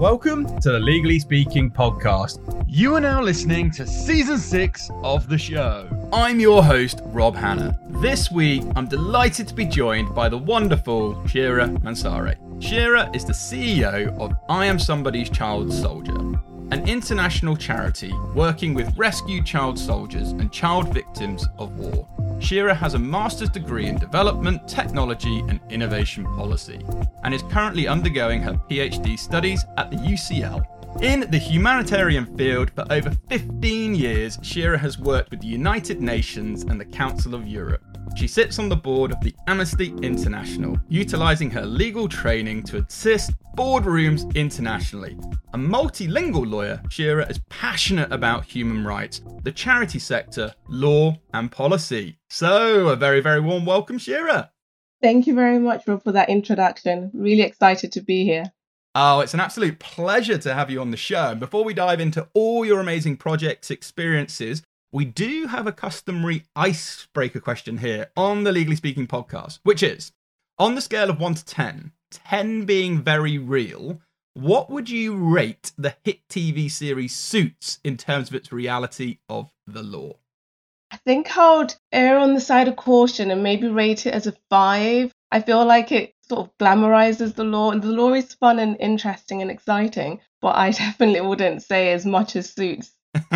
Welcome to the Legally Speaking podcast. You are now listening to season six of the show. I'm your host, Rob Hanna. This week, I'm delighted to be joined by the wonderful Shira Mansare. Shira is the CEO of I Am Somebody's Child Soldier, an international charity working with rescued child soldiers and child victims of war. Shira has a master's degree in development, technology, and innovation policy, and is currently undergoing her PhD studies at the UCL. In the humanitarian field for over 15 years, Shira has worked with the United Nations and the Council of Europe. She sits on the board of the Amnesty International, utilizing her legal training to assist boardrooms internationally. A multilingual lawyer, Shira is passionate about human rights, the charity sector, law, and policy. So, a very, very warm welcome, Shira. Thank you very much, Rob, for that introduction. Really excited to be here. Oh, it's an absolute pleasure to have you on the show. And before we dive into all your amazing projects, experiences, we do have a customary icebreaker question here on the Legally Speaking podcast, which is on the scale of 1 to 10, 10 being very real, what would you rate the hit TV series Suits in terms of its reality of the law? I think I would err on the side of caution and maybe rate it as a five. I feel like it sort of glamorizes the law, and the law is fun and interesting and exciting, but I definitely wouldn't say as much as Suits.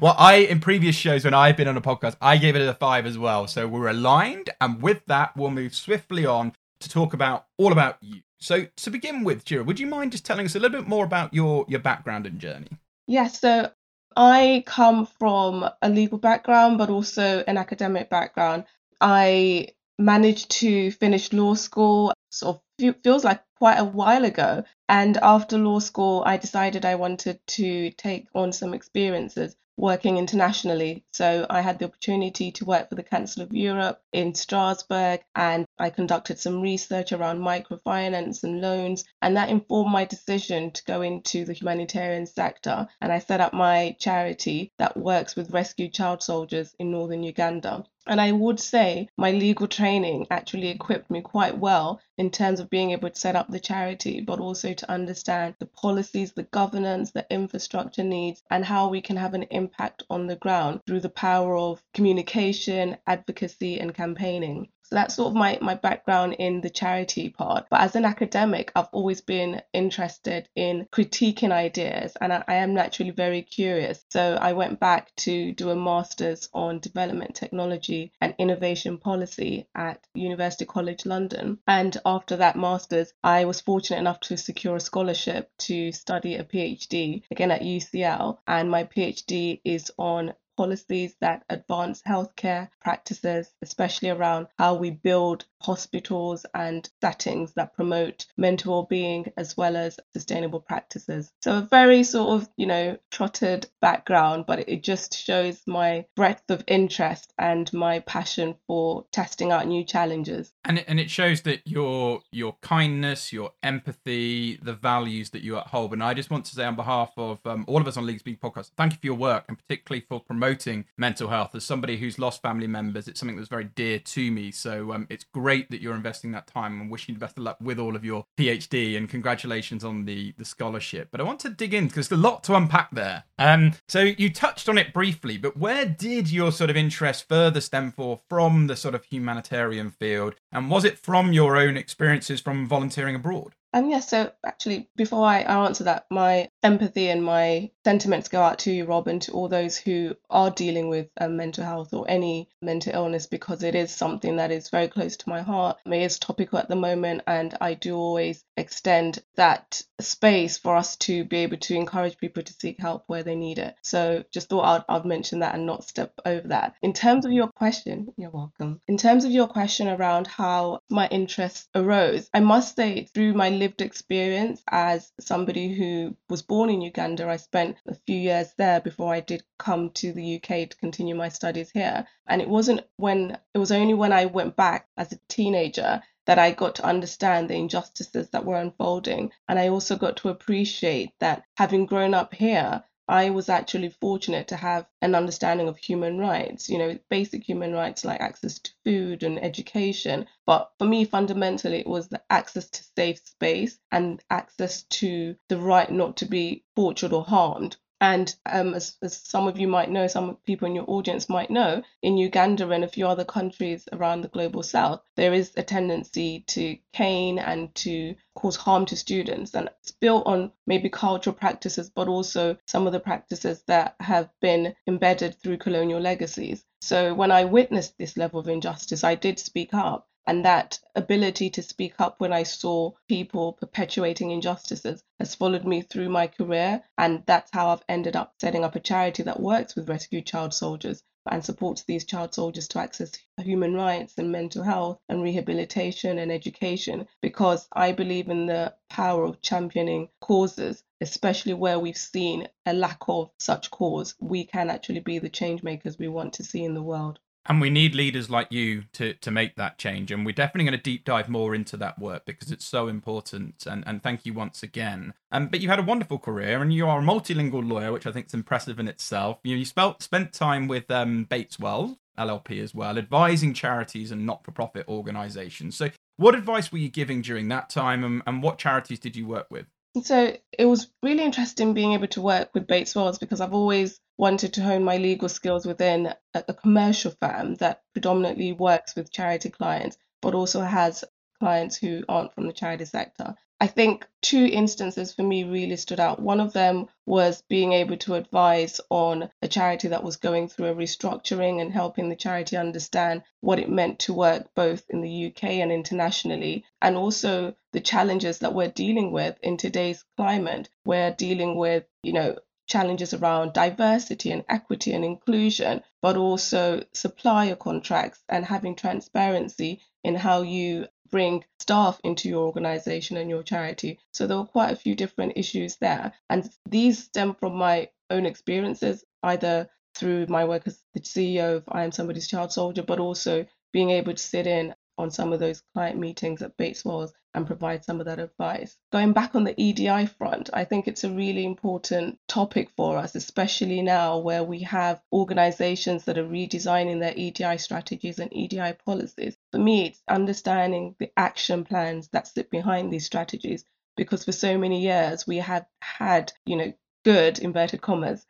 well, I in previous shows when I've been on a podcast, I gave it a five as well. So we're aligned, and with that, we'll move swiftly on to talk about all about you. So to begin with, Shira, would you mind just telling us a little bit more about your your background and journey? Yes, so I come from a legal background, but also an academic background. I managed to finish law school sort of feels like quite a while ago. And after law school, I decided I wanted to take on some experiences working internationally. So I had the opportunity to work for the Council of Europe in Strasbourg and I conducted some research around microfinance and loans and that informed my decision to go into the humanitarian sector and I set up my charity that works with rescued child soldiers in northern Uganda. And I would say my legal training actually equipped me quite well in terms of being able to set up the charity, but also to understand the policies, the governance, the infrastructure needs, and how we can have an impact on the ground through the power of communication, advocacy, and campaigning. So that's sort of my, my background in the charity part. But as an academic, I've always been interested in critiquing ideas and I, I am naturally very curious. So I went back to do a master's on development technology and innovation policy at University College London. And after that master's, I was fortunate enough to secure a scholarship to study a PhD again at UCL. And my PhD is on policies that advance healthcare practices, especially around how we build hospitals and settings that promote mental well-being as well as sustainable practices. So a very sort of, you know, trotted background, but it just shows my breadth of interest and my passion for testing out new challenges. And it, and it shows that your your kindness, your empathy, the values that you uphold. And I just want to say on behalf of um, all of us on League Speak podcast, thank you for your work and particularly for promoting mental health. As somebody who's lost family members, it's something that's very dear to me. So um, it's great great that you're investing that time and wishing you the best of luck with all of your PhD and congratulations on the the scholarship. But I want to dig in because there's a lot to unpack there. Um, so you touched on it briefly, but where did your sort of interest further stem for from the sort of humanitarian field, and was it from your own experiences from volunteering abroad? Um, yeah, so actually, before I, I answer that, my empathy and my sentiments go out to you, Rob, and to all those who are dealing with um, mental health or any mental illness because it is something that is very close to my heart. It is topical at the moment, and I do always extend that space for us to be able to encourage people to seek help where they need it. So just thought I'd, I'd mention that and not step over that. In terms of your question, you're welcome. In terms of your question around how my interest arose, I must say through my lived experience as somebody who was born in Uganda. I spent a few years there before I did come to the UK to continue my studies here. And it wasn't when, it was only when I went back as a teenager that I got to understand the injustices that were unfolding. And I also got to appreciate that having grown up here, I was actually fortunate to have an understanding of human rights, you know, basic human rights like access to food and education. But for me, fundamentally, it was the access to safe space and access to the right not to be tortured or harmed. And um, as, as, some of you might know, some people in your audience might know, in Uganda and a few other countries around the global south, there is a tendency to cane and to cause harm to students. And it's built on maybe cultural practices, but also some of the practices that have been embedded through colonial legacies. So when I witnessed this level of injustice, I did speak up. And that ability to speak up when I saw people perpetuating injustices has followed me through my career. And that's how I've ended up setting up a charity that works with rescued child soldiers and supports these child soldiers to access human rights and mental health and rehabilitation and education because I believe in the power of championing causes, especially where we've seen a lack of such cause. We can actually be the change makers we want to see in the world. And we need leaders like you to to make that change. And we're definitely going to deep dive more into that work because it's so important. And and thank you once again. Um, but you had a wonderful career, and you are a multilingual lawyer, which I think is impressive in itself. You you spent spent time with um, Bates Wells LLP as well, advising charities and not for profit organisations. So, what advice were you giving during that time, and, and what charities did you work with? So it was really interesting being able to work with Bates Wells because I've always wanted to hone my legal skills within a, commercial firm that predominantly works with charity clients, but also has clients who aren't from the charity sector. I think two instances for me really stood out. One of them was being able to advise on a charity that was going through a restructuring and helping the charity understand what it meant to work both in the UK and internationally, and also the challenges that we're dealing with in today's climate. We're dealing with, you know, challenges around diversity and equity and inclusion, but also supplier contracts and having transparency in how you bring staff into your organization and your charity. So there were quite a few different issues there. And these stem from my own experiences, either through my work as the CEO of I Am Somebody's Child Soldier, but also being able to sit in on some of those client meetings at Bates Wells and provide some of that advice. Going back on the EDI front, I think it's a really important topic for us, especially now where we have organizations that are redesigning their EDI strategies and EDI policies. For me, it's understanding the action plans that sit behind these strategies because for so many years we have had, you know, good inverted commas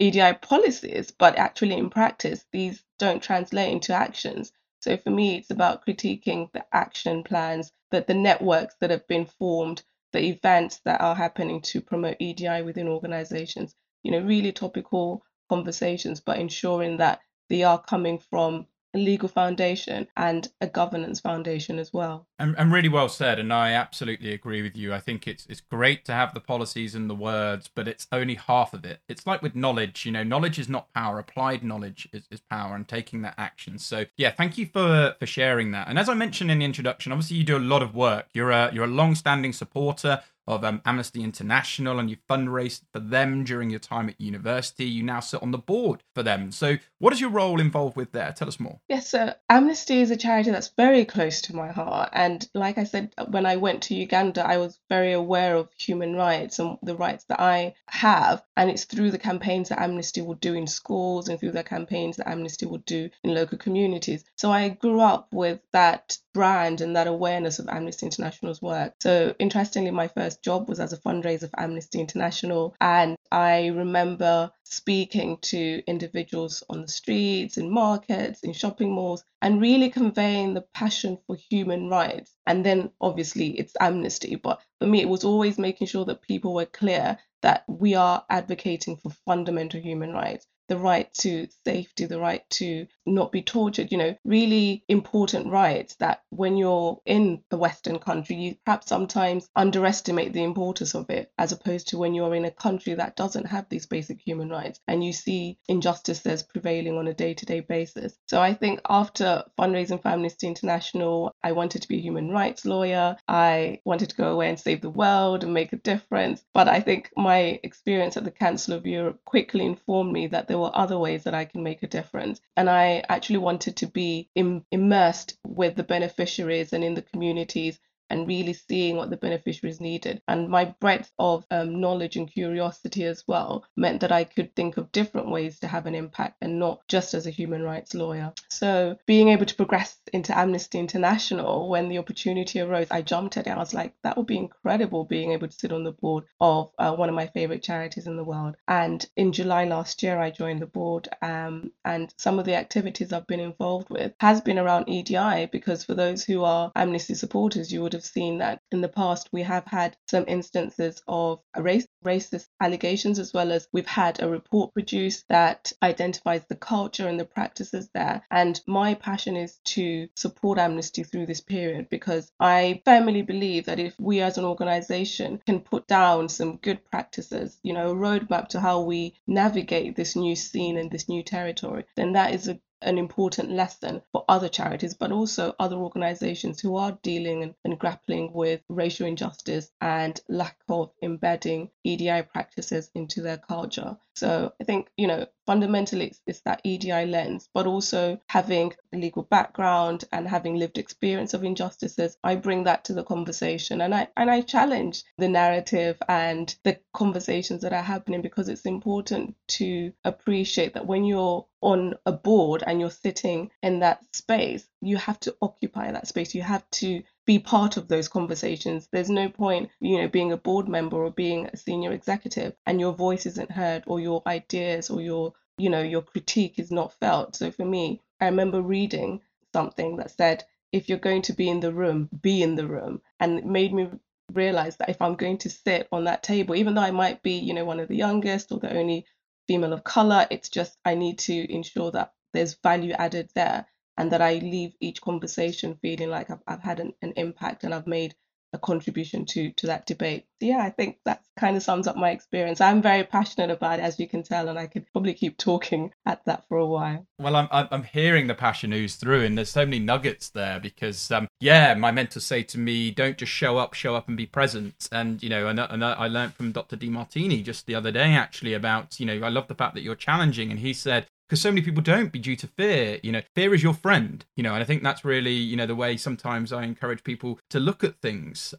EDI policies, but actually in practice, these don't translate into actions. So for me, it's about critiquing the action plans, that the networks that have been formed, the events that are happening to promote EDI within organizations. You know, really topical conversations, but ensuring that they are coming from a legal foundation and a governance foundation as well. And, and, really well said. And I absolutely agree with you. I think it's it's great to have the policies and the words, but it's only half of it. It's like with knowledge, you know, knowledge is not power. Applied knowledge is, is power and taking that action. So yeah, thank you for for sharing that. And as I mentioned in the introduction, obviously you do a lot of work. You're a you're a long-standing supporter of um, Amnesty International and you fundraised for them during your time at university. You now sit on the board for them. So, what is your role involved with there? Tell us more. Yes, so Amnesty is a charity that's very close to my heart. And like I said, when I went to Uganda, I was very aware of human rights and the rights that I have. And it's through the campaigns that Amnesty will do in schools and through the campaigns that Amnesty will do in local communities. So, I grew up with that brand and that awareness of Amnesty International's work. So, interestingly, my first job was as a fundraiser for Amnesty International. And I remember speaking to individuals on the streets, in markets, in shopping malls, and really conveying the passion for human rights. And then obviously it's amnesty. But for me, it was always making sure that people were clear that we are advocating for fundamental human rights the right to safety, the right to not be tortured, you know, really important rights that when you're in a Western country, you perhaps sometimes underestimate the importance of it, as opposed to when you're in a country that doesn't have these basic human rights and you see injustices prevailing on a day to day basis. So I think after fundraising for Amnesty International, I wanted to be a human rights lawyer. I wanted to go away and save the world and make a difference. But I think my experience at the Council of Europe quickly informed me that there were other ways that I can make a difference. And I actually wanted to be Im- immersed with the beneficiaries and in the communities and really seeing what the beneficiaries needed. And my breadth of um, knowledge and curiosity as well meant that I could think of different ways to have an impact and not just as a human rights lawyer. So being able to progress into Amnesty International when the opportunity arose, I jumped at it. I was like, that would be incredible being able to sit on the board of uh, one of my favorite charities in the world. And in July last year, I joined the board, um, and some of the activities I've been involved with has been around EDI because for those who are Amnesty supporters, you would have seen that in the past we have had some instances of race, racist allegations, as well as we've had a report produced that identifies the culture and the practices there. And my passion is to support Amnesty through this period because I firmly believe that if we as an organization can put down some good practices, you know, a roadmap to how we navigate this new scene and this new territory, then that is a an important lesson for other charities, but also other organizations who are dealing and, grappling with racial injustice and lack of embedding EDI practices into their culture. So I think, you know, fundamentally it's, it's that EDI lens, but also having a legal background and having lived experience of injustices, I bring that to the conversation and I and I challenge the narrative and the conversations that are happening because it's important to appreciate that when you're on a board and you're sitting in that space, you have to occupy that space. You have to be part of those conversations. There's no point, you know, being a board member or being a senior executive and your voice isn't heard or your ideas or your, you know, your critique is not felt. So for me, I remember reading something that said, if you're going to be in the room, be in the room. And it made me realize that if I'm going to sit on that table, even though I might be, you know, one of the youngest or the only female of color, it's just I need to ensure that there's value added there and that I leave each conversation feeling like I've, I've had an, an impact and I've made a contribution to to that debate. Yeah, I think that kind of sums up my experience. I'm very passionate about it, as you can tell, and I could probably keep talking at that for a while. Well, I'm I'm hearing the passion ooze through, and there's so many nuggets there because um, yeah, my mentors say to me, don't just show up, show up and be present. And you know, and, and I learned from Dr. Demartini just the other day actually about you know I love the fact that you're challenging, and he said because so many people don't be due to fear you know. Fear is your friend you know and i think that's really you know the way sometimes i encourage people to look at things.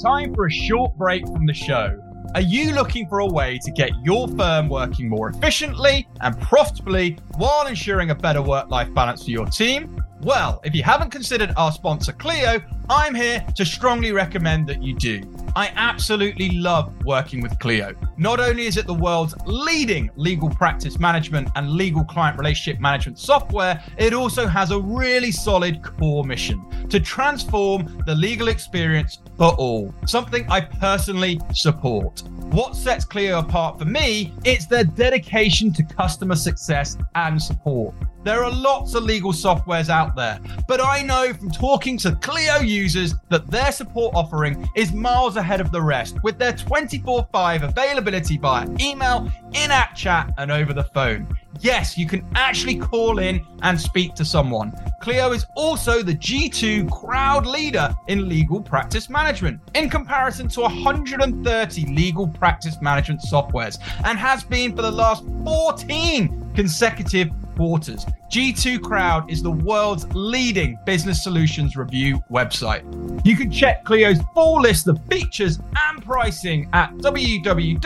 Time for a short break from the show. Are you looking for a way to get your firm working more efficiently and profitably while ensuring a better work life balance for your team? Well, if you haven't considered our sponsor Clio, I'm here to strongly recommend that you do. I absolutely love working with Clio. Not only is it the world's leading legal practice management and legal client relationship management software, it also has a really solid core mission to transform the legal experience for all, something I personally support. What sets Clio apart for me, it's their dedication to customer success and support. There are lots of legal softwares out there, but I know from talking to Clio users that their support offering is miles ahead of the rest with their 24 5 availability via email, in app chat, and over the phone. Yes, you can actually call in and speak to someone. Clio is also the G2 crowd leader in legal practice management in comparison to 130 legal practice management softwares and has been for the last 14 consecutive quarters. G2 Crowd is the world's leading business solutions review website. You can check Clio's full list of features and pricing at www.clio.com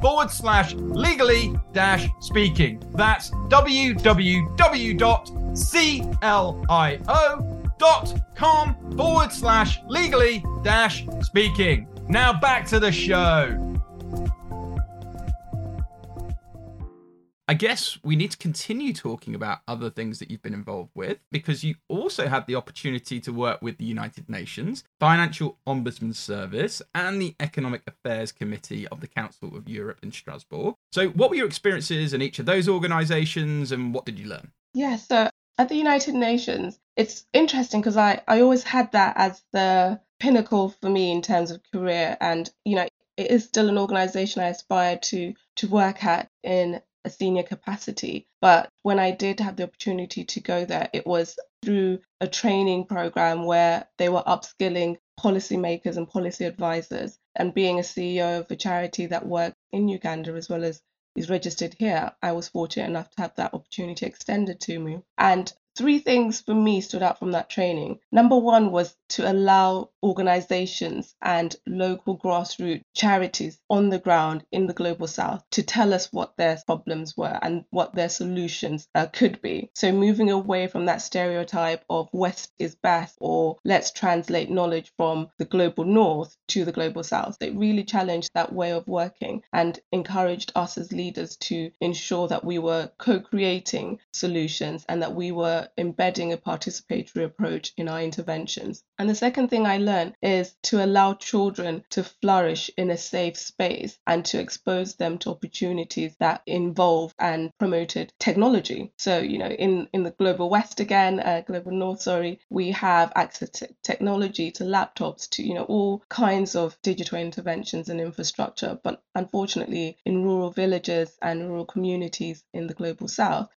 forward slash legally dash speaking. That's www.clio.com forward slash legally dash speaking. Now back to the show. I guess we need to continue talking about other things that you've been involved with because you also had the opportunity to work with the United Nations, Financial Ombudsman Service, and the Economic Affairs Committee of the Council of Europe in Strasbourg. So, what were your experiences in each of those organizations and what did you learn? Yeah, so at the United Nations, it's interesting because I, I always had that as the pinnacle for me in terms of career and you know it is still an organization I aspire to to work at in a senior capacity. But when I did have the opportunity to go there, it was through a training program where they were upskilling policymakers and policy advisors. And being a CEO of a charity that works in Uganda as well as is registered here, I was fortunate enough to have that opportunity extended to me. And three things for me stood out from that training. Number one was to allow organizations and local grassroots charities on the ground in the global south to tell us what their problems were and what their solutions uh, could be. So, moving away from that stereotype of West is best or let's translate knowledge from the global north to the global south. It really challenged that way of working and encouraged us as leaders to ensure that we were co creating solutions and that we were embedding a participatory approach in our interventions. And the second thing I learned is to allow children to flourish in a safe space and to expose them to opportunities that involve and promoted technology. So, you know, in, in the global West again, uh, global North, sorry, we have access to technology, to laptops, to, you know, all kinds of digital interventions and infrastructure. But unfortunately, in rural villages and rural communities in the global South,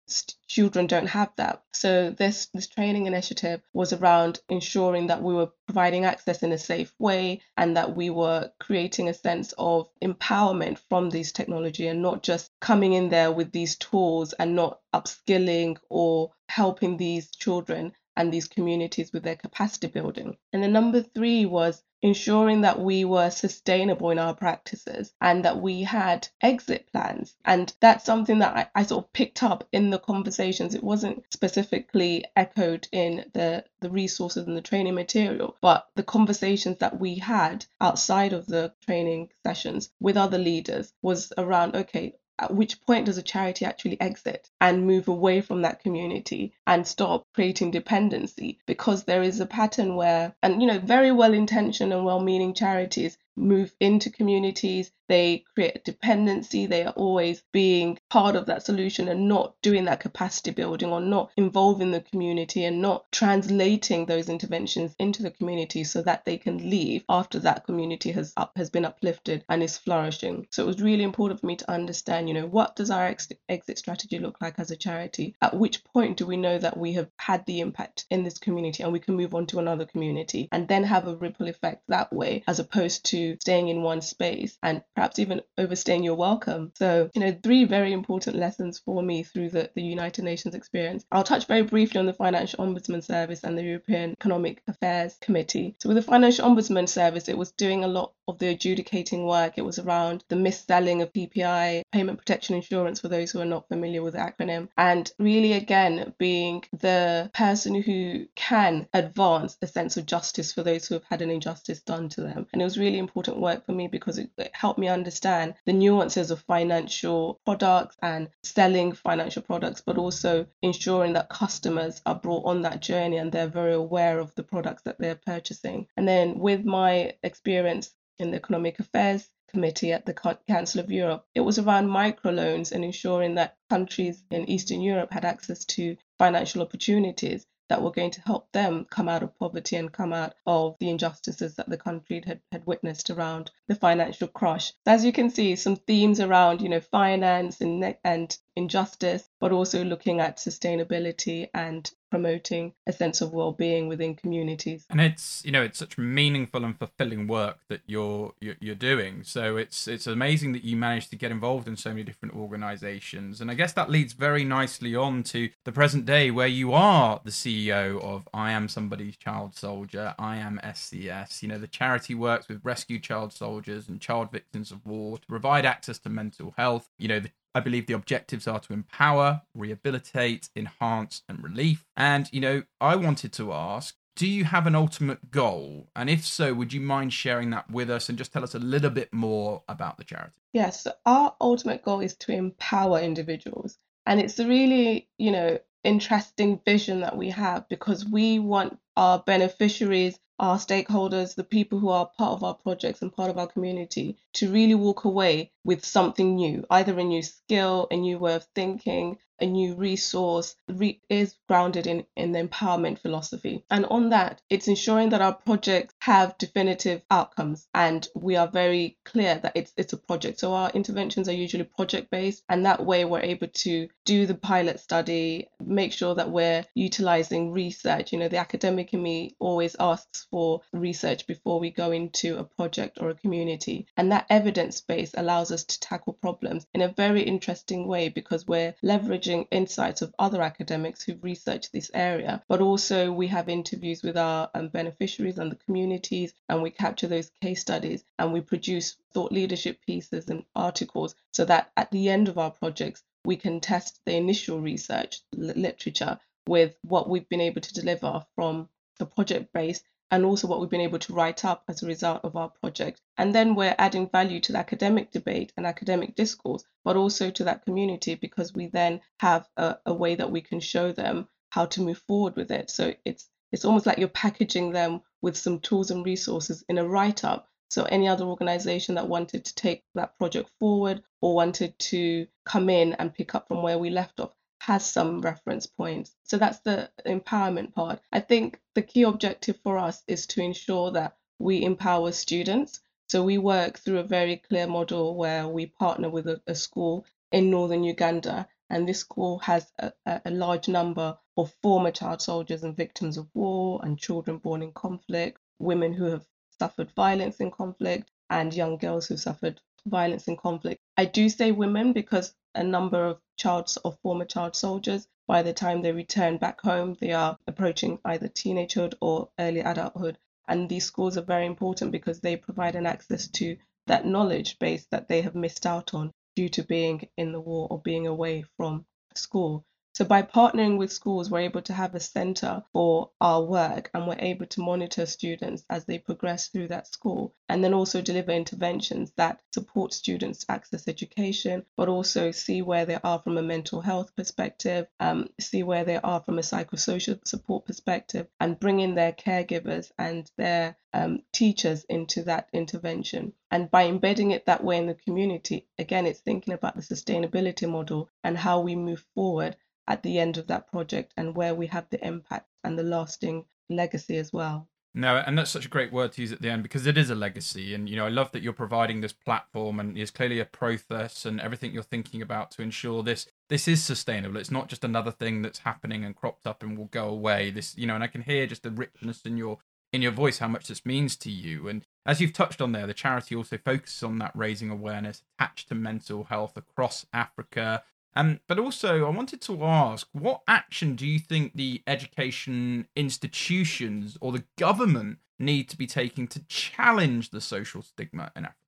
children don't have that. So this this training initiative was around ensuring that we were providing access in a safe way and that we were creating a sense of empowerment from these technology and not just coming in there with these tools and not upskilling or helping these children and these communities with their capacity building. And the number three was ensuring that we were sustainable in our practices and that we had exit plans. And that's something that I, I, sort of picked up in the conversations. It wasn't specifically echoed in the, the resources and the training material, but the conversations that we had outside of the training sessions with other leaders was around okay, at which point does a charity actually exit and move away from that community and stop creating dependency? Because there is a pattern where and you know very well intentioned and well meaning charities move into communities they create dependency. They are always being part of that solution and not doing that capacity building or not involving the community and not translating those interventions into the community so that they can leave after that community has up, has been uplifted and is flourishing. So it was really important for me to understand, you know, what does our ex- exit strategy look like as a charity? At which point do we know that we have had the impact in this community and we can move on to another community and then have a ripple effect that way as opposed to staying in one space and perhaps even overstaying your welcome. So, you know, three very important lessons for me through the, the United Nations experience. I'll touch very briefly on the Financial Ombudsman Service and the European Economic Affairs Committee. So, with the Financial Ombudsman Service, it was doing a lot of the adjudicating work. It was around the mis-selling of PPI, payment protection insurance for those who are not familiar with the acronym, and really again being the person who can advance a sense of justice for those who have had an injustice done to them. And it was really important work for me because it, it helped me understand the nuances of financial products and selling financial products, but also ensuring that customers are brought on that journey and they're very aware of the products that they're purchasing. And then with my experience in the Economic Affairs Committee at the Council of Europe, it was around microloans and ensuring that countries in Eastern Europe had access to financial opportunities that were going to help them come out of poverty and come out of the injustices that the country had, had witnessed around the financial crash. As you can see, some themes around, you know, finance and, and injustice, but also looking at sustainability and promoting a sense of well-being within communities. And it's you know it's such meaningful and fulfilling work that you're you're, doing. So it's it's amazing that you managed to get involved in so many different organisations. And I guess that leads very nicely on to the present day, where you are the CEO of I Am Somebody's Child Soldier. I am SCS. You know the charity works with rescued child soldiers and child victims of war to provide access to mental health. You know the I believe the objectives are to empower, rehabilitate, enhance, and relief. And, you know, I wanted to ask do you have an ultimate goal? And if so, would you mind sharing that with us and just tell us a little bit more about the charity? Yes, our ultimate goal is to empower individuals. And it's a really, you know, interesting vision that we have because we want our beneficiaries our stakeholders, the people who are part of our projects and part of our community, to really walk away with something new, either a new skill, a new way of thinking, a new resource re- is grounded in, in the empowerment philosophy. And on that, it's ensuring that our projects have definitive outcomes and we are very clear that it's it's a project. So our interventions are usually project based and that way we're able to do the pilot study, make sure that we're utilizing research. You know, the academic in me always asks for research before we go into a project or a community. And that evidence base allows us to tackle problems in a very interesting way because we're leveraging insights of other academics who've researched this area, but also we have interviews with our um, beneficiaries and the communities, and we capture those case studies and we produce thought leadership pieces and articles so that at the end of our projects, we can test the initial research literature with what we've been able to deliver from the project base and also what we've been able to write up as a result of our project. And then we're adding value to the academic debate and academic discourse, but also to that community because we then have a, a way that we can show them how to move forward with it. So it's it's almost like you're packaging them with some tools and resources in a write up. So any other organization that wanted to take that project forward or wanted to come in and pick up from where we left off has some reference points. So that's the empowerment part. I think the key objective for us is to ensure that we empower students. So we work through a very clear model where we partner with a, a school in northern Uganda, and this school has a, a large number of former child soldiers and victims of war, and children born in conflict, women who have suffered violence in conflict, and young girls who suffered violence in conflict. I do say women because a number of child or former child soldiers, by the time they return back home, they are approaching either teenagehood or early adulthood. And these schools are very important because they provide an access to that knowledge base that they have missed out on due to being in the war or being away from school. So by partnering with schools, we're able to have a center for our work and we're able to monitor students as they progress through that school and then also deliver interventions that support students to access education, but also see where they are from a mental health perspective, um, see where they are from a psychosocial support perspective, and bring in their caregivers and their um, teachers into that intervention. And by embedding it that way in the community, again, it's thinking about the sustainability model and how we move forward at the end of that project and where we have the impact and the lasting legacy as well. No, and that's such a great word to use at the end because it is a legacy. And, you know, I love that you're providing this platform and there's clearly a process and everything you're thinking about to ensure this this is sustainable. It's not just another thing that's happening and cropped up and will go away. This, you know, and I can hear just the richness in your in your voice how much this means to you. And as you've touched on there, the charity also focuses on that raising awareness attached to mental health across Africa um, but also, I wanted to ask what action do you think the education institutions or the government need to be taking to challenge the social stigma in Africa?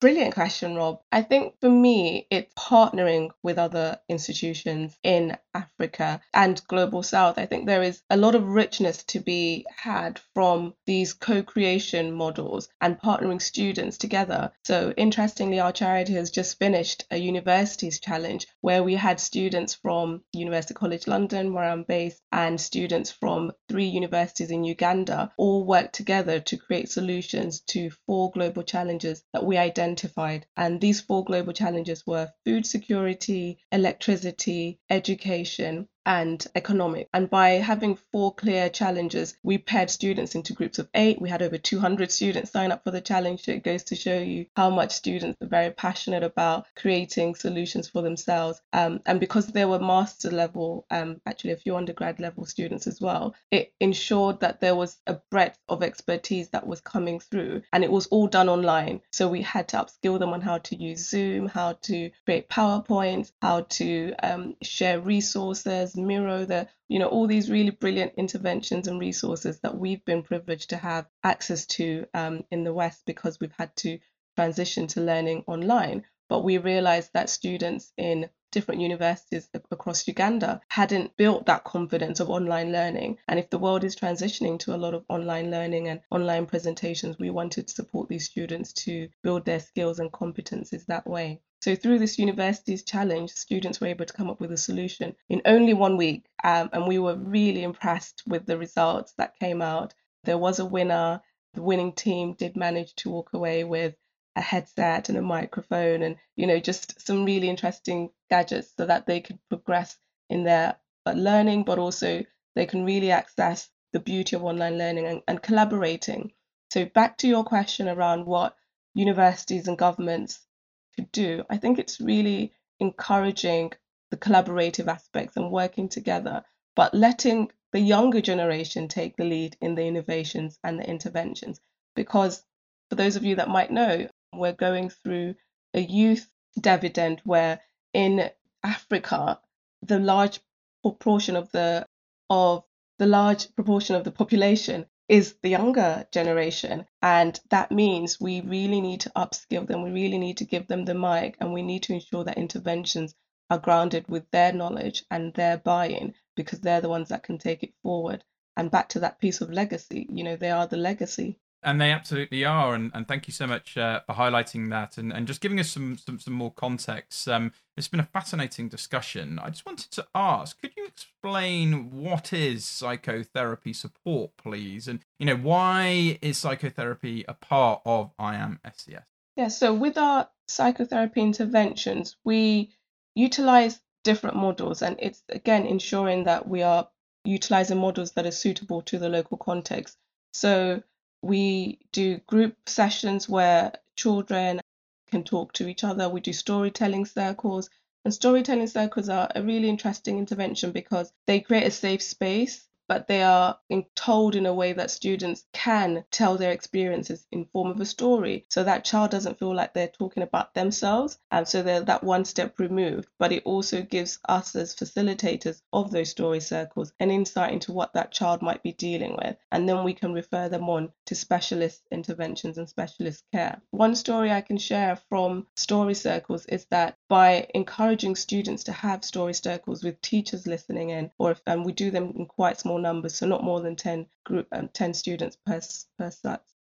Brilliant question, Rob. I think for me, it's partnering with other institutions in Africa and Global South. I think there is a lot of richness to be had from these co creation models and partnering students together. So, interestingly, our charity has just finished a universities challenge where we had students from University College London, where I'm based, and students from three universities in Uganda all work together to create solutions to four global challenges that we identified identified. And these four global challenges were food security, electricity, education, and economic. And by having four clear challenges, we paired students into groups of eight. We had over 200 students sign up for the challenge. It goes to show you how much students are very passionate about creating solutions for themselves. Um, and because there were master level, um, actually a few undergrad level students as well, it ensured that there was a breadth of expertise that was coming through. And it was all done online. So we had to upskill them on how to use Zoom, how to create PowerPoints, how to um, share resources Miro, the you know all these really brilliant interventions and resources that we've been privileged to have access to um, in the West because we've had to transition to learning online. But we realized that students in different universities across Uganda hadn't built that confidence of online learning. And if the world is transitioning to a lot of online learning and online presentations, we wanted to support these students to build their skills and competencies that way. So through this university's challenge, students were able to come up with a solution in only one week. Um, and we were really impressed with the results that came out. There was a winner. The winning team did manage to walk away with a headset and a microphone and, you know, just some really interesting gadgets so that they could progress in their uh, learning, but also they can really access the beauty of online learning and, and collaborating. So, back to your question around what universities and governments could do, I think it's really encouraging the collaborative aspects and working together, but letting the younger generation take the lead in the innovations and the interventions. Because for those of you that might know, we're going through a youth dividend where in Africa, the large proportion of the of the large proportion of the population is the younger generation. And that means we really need to upskill them. We really need to give them the mic and we need to ensure that interventions are grounded with their knowledge and their buy in because they're the ones that can take it forward. And back to that piece of legacy, you know, they are the legacy. And they absolutely are, and, and thank you so much uh, for highlighting that and, and just giving us some some, some more context. Um, it's been a fascinating discussion. I just wanted to ask, could you explain what is psychotherapy support, please, and you know why is psychotherapy a part of I am SCS? Yeah, so with our psychotherapy interventions, we utilize different models, and it's again ensuring that we are utilizing models that are suitable to the local context. So we do group sessions where children can talk to each other. We do storytelling circles. And storytelling circles are a really interesting intervention because they create a safe space but they are in, told in a way that students can tell their experiences in form of a story. So that child doesn't feel like they're talking about themselves and so they're that one step removed but it also gives us as facilitators of those story circles an insight into what that child might be dealing with. And then we can refer them on to specialist interventions and specialist care. One story i can share from story circles is that by encouraging students to have story circles with teachers listening in or if and we do them in quite small numbers, so not more than 10 group, um, 10 students per, per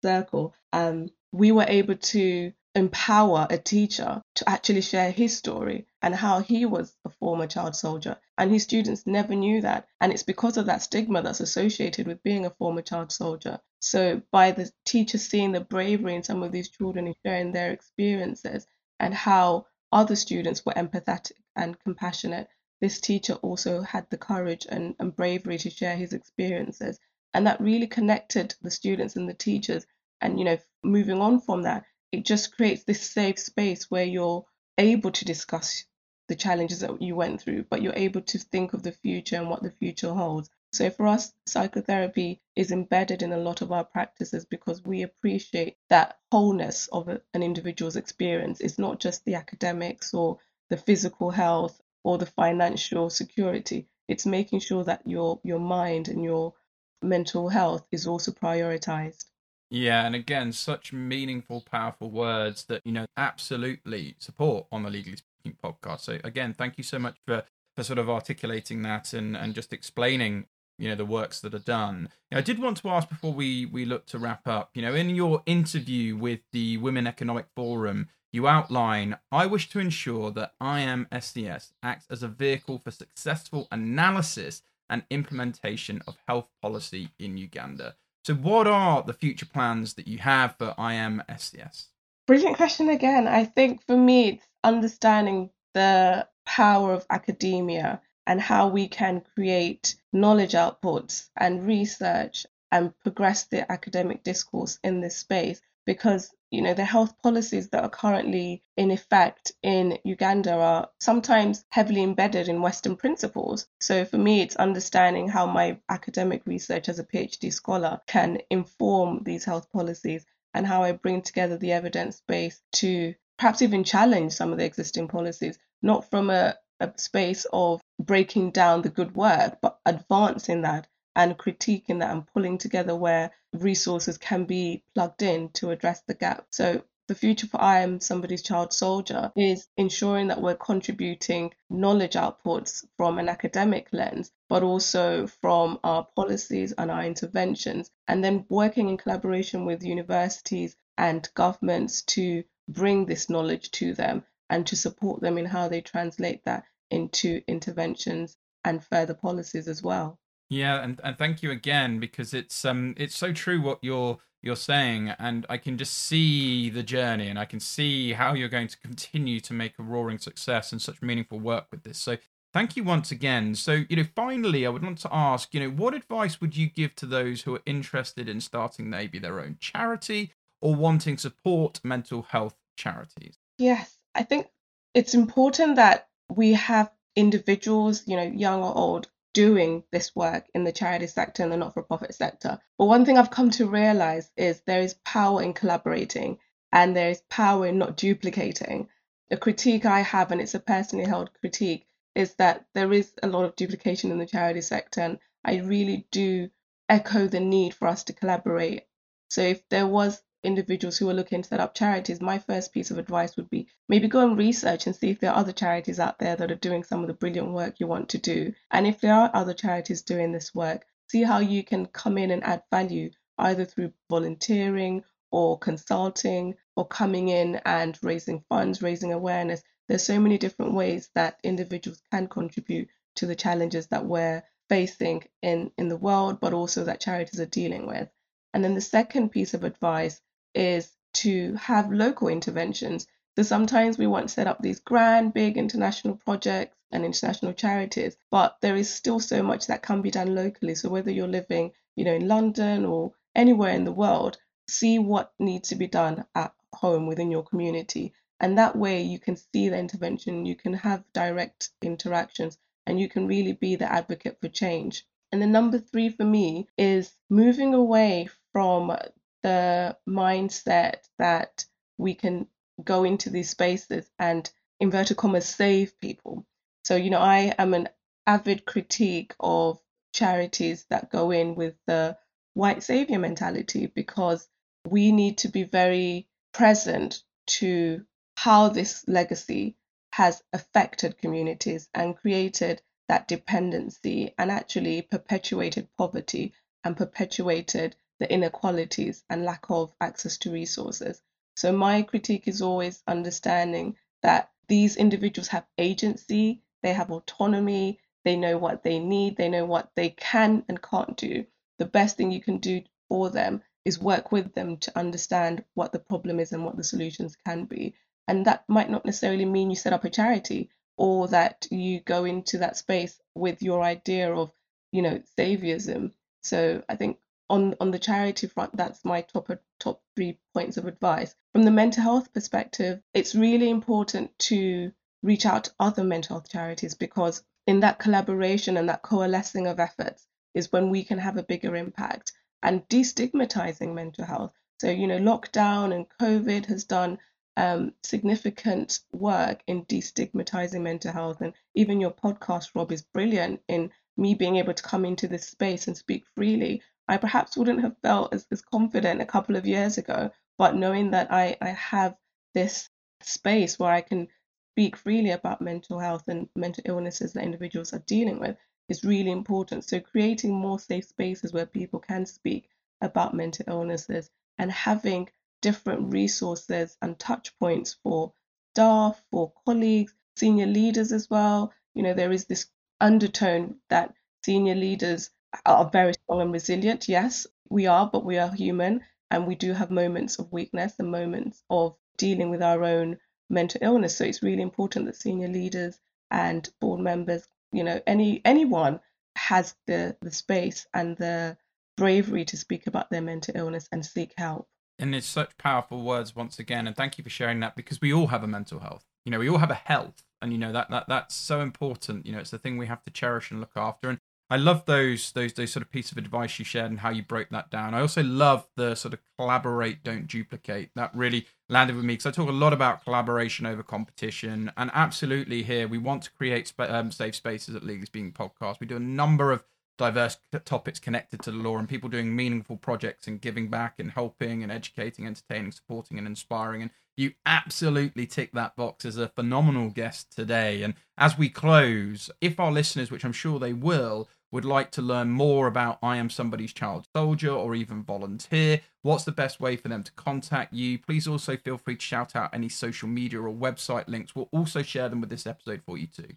circle, um, we were able to empower a teacher to actually share his story and how he was a former child soldier. And his students never knew that. And it's because of that stigma that's associated with being a former child soldier. So, by the teacher seeing the bravery in some of these children and sharing their experiences and how other students were empathetic and compassionate, this teacher also had the courage and, and bravery to share his experiences. And that really connected the students and the teachers. And, you know, moving on from that, it just creates this safe space where you're able to discuss the challenges that you went through, but you're able to think of the future and what the future holds. So for us, psychotherapy is embedded in a lot of our practices because we appreciate that wholeness of an individual's experience. It's not just the academics or the physical health or the financial security. It's making sure that your your mind and your mental health is also prioritized. Yeah, and again, such meaningful, powerful words that you know absolutely support on the Legally Speaking podcast. So again, thank you so much for for sort of articulating that and and just explaining you know the works that are done. I did want to ask before we we look to wrap up. You know, in your interview with the Women Economic Forum, you outline, I wish to ensure that IAM SCS acts as a vehicle for successful analysis and implementation of health policy in Uganda. So, what are the future plans that you have for IAM SCS? Brilliant question again. I think for me, it's understanding the power of academia and how we can create knowledge outputs and research and progress the academic discourse in this space because you know the health policies that are currently in effect in Uganda are sometimes heavily embedded in western principles. So for me it's understanding how my academic research as a PhD scholar can inform these health policies and how I bring together the evidence base to perhaps even challenge some of the existing policies not from a, a space of breaking down the good work but advancing that and critiquing that and pulling together where resources can be plugged in to address the gap. So the future for I am somebody's child soldier is ensuring that we're contributing knowledge outputs from an academic lens, but also from our policies and our interventions, and then working in collaboration with universities and governments to bring this knowledge to them and to support them in how they translate that into interventions and further policies as well. Yeah, and, and thank you again because it's um it's so true what you're you're saying, and I can just see the journey, and I can see how you're going to continue to make a roaring success and such meaningful work with this. So Thank you once again. So, you know, finally, I would want to ask, you know, what advice would you give to those who are interested in starting maybe their own charity or wanting support mental health charities? Yes, I think it's important that we have individuals, you know, young or old, doing this work in the charity sector and the not for profit sector. But one thing I've come to realize is there is power in collaborating and there is power in not duplicating. A critique I have, and it's a personally held critique, is that there is a lot of duplication in the charity sector. And I really do echo the need for us to collaborate. So if there was individuals who are looking to set up charities, my first piece of advice would be maybe go and research and see if there are other charities out there that are doing some of the brilliant work you want to do. And if there are other charities doing this work, see how you can come in and add value either through volunteering or consulting or coming in and raising funds, raising awareness. There's so many different ways that individuals can contribute to the challenges that we're facing in, in the world, but also that charities are dealing with. And then the second piece of advice is to have local interventions. So sometimes we want to set up these grand, big international projects and international charities, but there is still so much that can be done locally. So whether you're living, you know, in London or anywhere in the world, see what needs to be done at home within your community. And that way you can see the intervention, you can have direct interactions, and you can really be the advocate for change. And the number three for me is moving away from the mindset that we can go into these spaces and inverted commas save people. So, you know, I am an avid critique of charities that go in with the white savior mentality because we need to be very present to how this legacy has affected communities and created that dependency and actually perpetuated poverty and perpetuated the inequalities and lack of access to resources. So, my critique is always understanding that these individuals have agency, they have autonomy, they know what they need, they know what they can and can't do. The best thing you can do for them is work with them to understand what the problem is and what the solutions can be. And that might not necessarily mean you set up a charity or that you go into that space with your idea of, you know, saviorism. So I think on on the charity front, that's my top top three points of advice. From the mental health perspective, it's really important to reach out to other mental health charities because in that collaboration and that coalescing of efforts is when we can have a bigger impact and destigmatizing mental health. So, you know, lockdown and COVID has done um, significant work in destigmatizing mental health. And even your podcast, Rob, is brilliant in me being able to come into this space and speak freely I perhaps wouldn't have felt as, as confident a couple of years ago, but knowing that I, I have this space where I can speak freely about mental health and mental illnesses that individuals are dealing with is really important. So, creating more safe spaces where people can speak about mental illnesses and having different resources and touch points for staff, for colleagues, senior leaders as well. You know, there is this undertone that senior leaders are very strong and resilient. Yes, we are, but we are human and we do have moments of weakness and moments of dealing with our own mental illness. So it's really important that senior leaders and board members, you know, any anyone has the the space and the bravery to speak about their mental illness and seek help. And it's such powerful words once again, and thank you for sharing that because we all have a mental health. You know, we all have a health, and you know that that that's so important. You know, it's the thing we have to cherish and look after. And I love those those those sort of piece of advice you shared and how you broke that down. I also love the sort of collaborate, don't duplicate. That really landed with me because I talk a lot about collaboration over competition, and absolutely here we want to create sp- um, safe spaces at Legally Speaking Podcast. We do a number of diverse topics connected to the law and people doing meaningful projects and giving back and helping and educating, entertaining, supporting, and inspiring. And you absolutely tick that box as a phenomenal guest today. And as we close, if our listeners, which I'm sure they will, would like to learn more about I Am Somebody's Child Soldier or even volunteer, what's the best way for them to contact you? Please also feel free to shout out any social media or website links. We'll also share them with this episode for you too.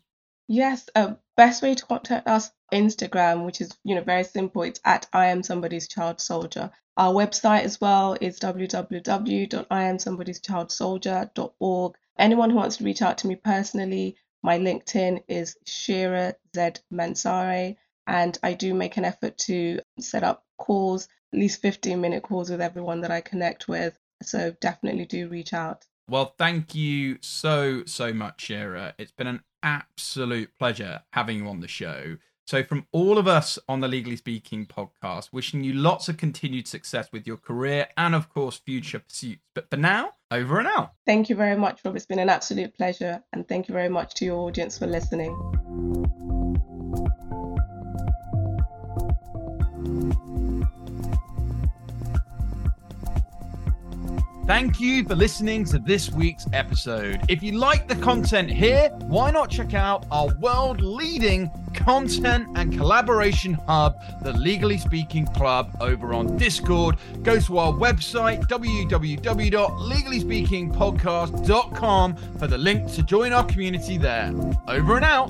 Yes, uh, best way to contact us Instagram, which is you know very simple. It's at I am somebody's child soldier. Our website as well is www.iamsomebodyschildsoldier.org. Anyone who wants to reach out to me personally, My LinkedIn is Shira Z Mansare, and I do make an effort to set up calls, at least 15 minute calls with everyone that I connect with. So definitely do reach out. Well, thank you so, so much, Shira. It's been an absolute pleasure having you on the show. So, from all of us on the Legally Speaking podcast, wishing you lots of continued success with your career and, of course, future pursuits. But for now, over and out. Thank you very much, Rob. It's been an absolute pleasure. And thank you very much to your audience for listening. Thank you for listening to this week's episode. If you like the content here, why not check out our world leading content and collaboration hub, the Legally Speaking Club, over on Discord? Go to our website, www.legallyspeakingpodcast.com, for the link to join our community there. Over and out.